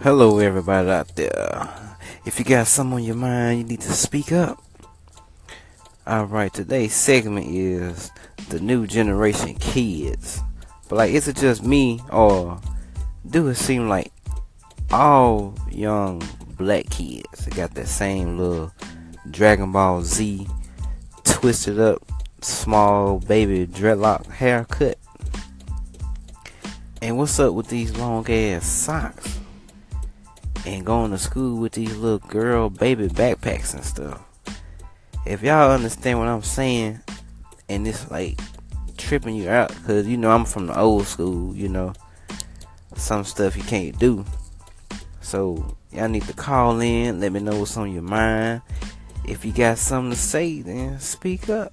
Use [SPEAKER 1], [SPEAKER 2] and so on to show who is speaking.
[SPEAKER 1] Hello, everybody out there. If you got something on your mind, you need to speak up. Alright, today's segment is the new generation kids. But, like, is it just me, or do it seem like all young black kids got that same little Dragon Ball Z twisted up, small baby dreadlock haircut? And what's up with these long ass socks? And going to school with these little girl baby backpacks and stuff. If y'all understand what I'm saying, and it's like tripping you out, cause you know I'm from the old school, you know, some stuff you can't do. So y'all need to call in, let me know what's on your mind. If you got something to say, then speak up.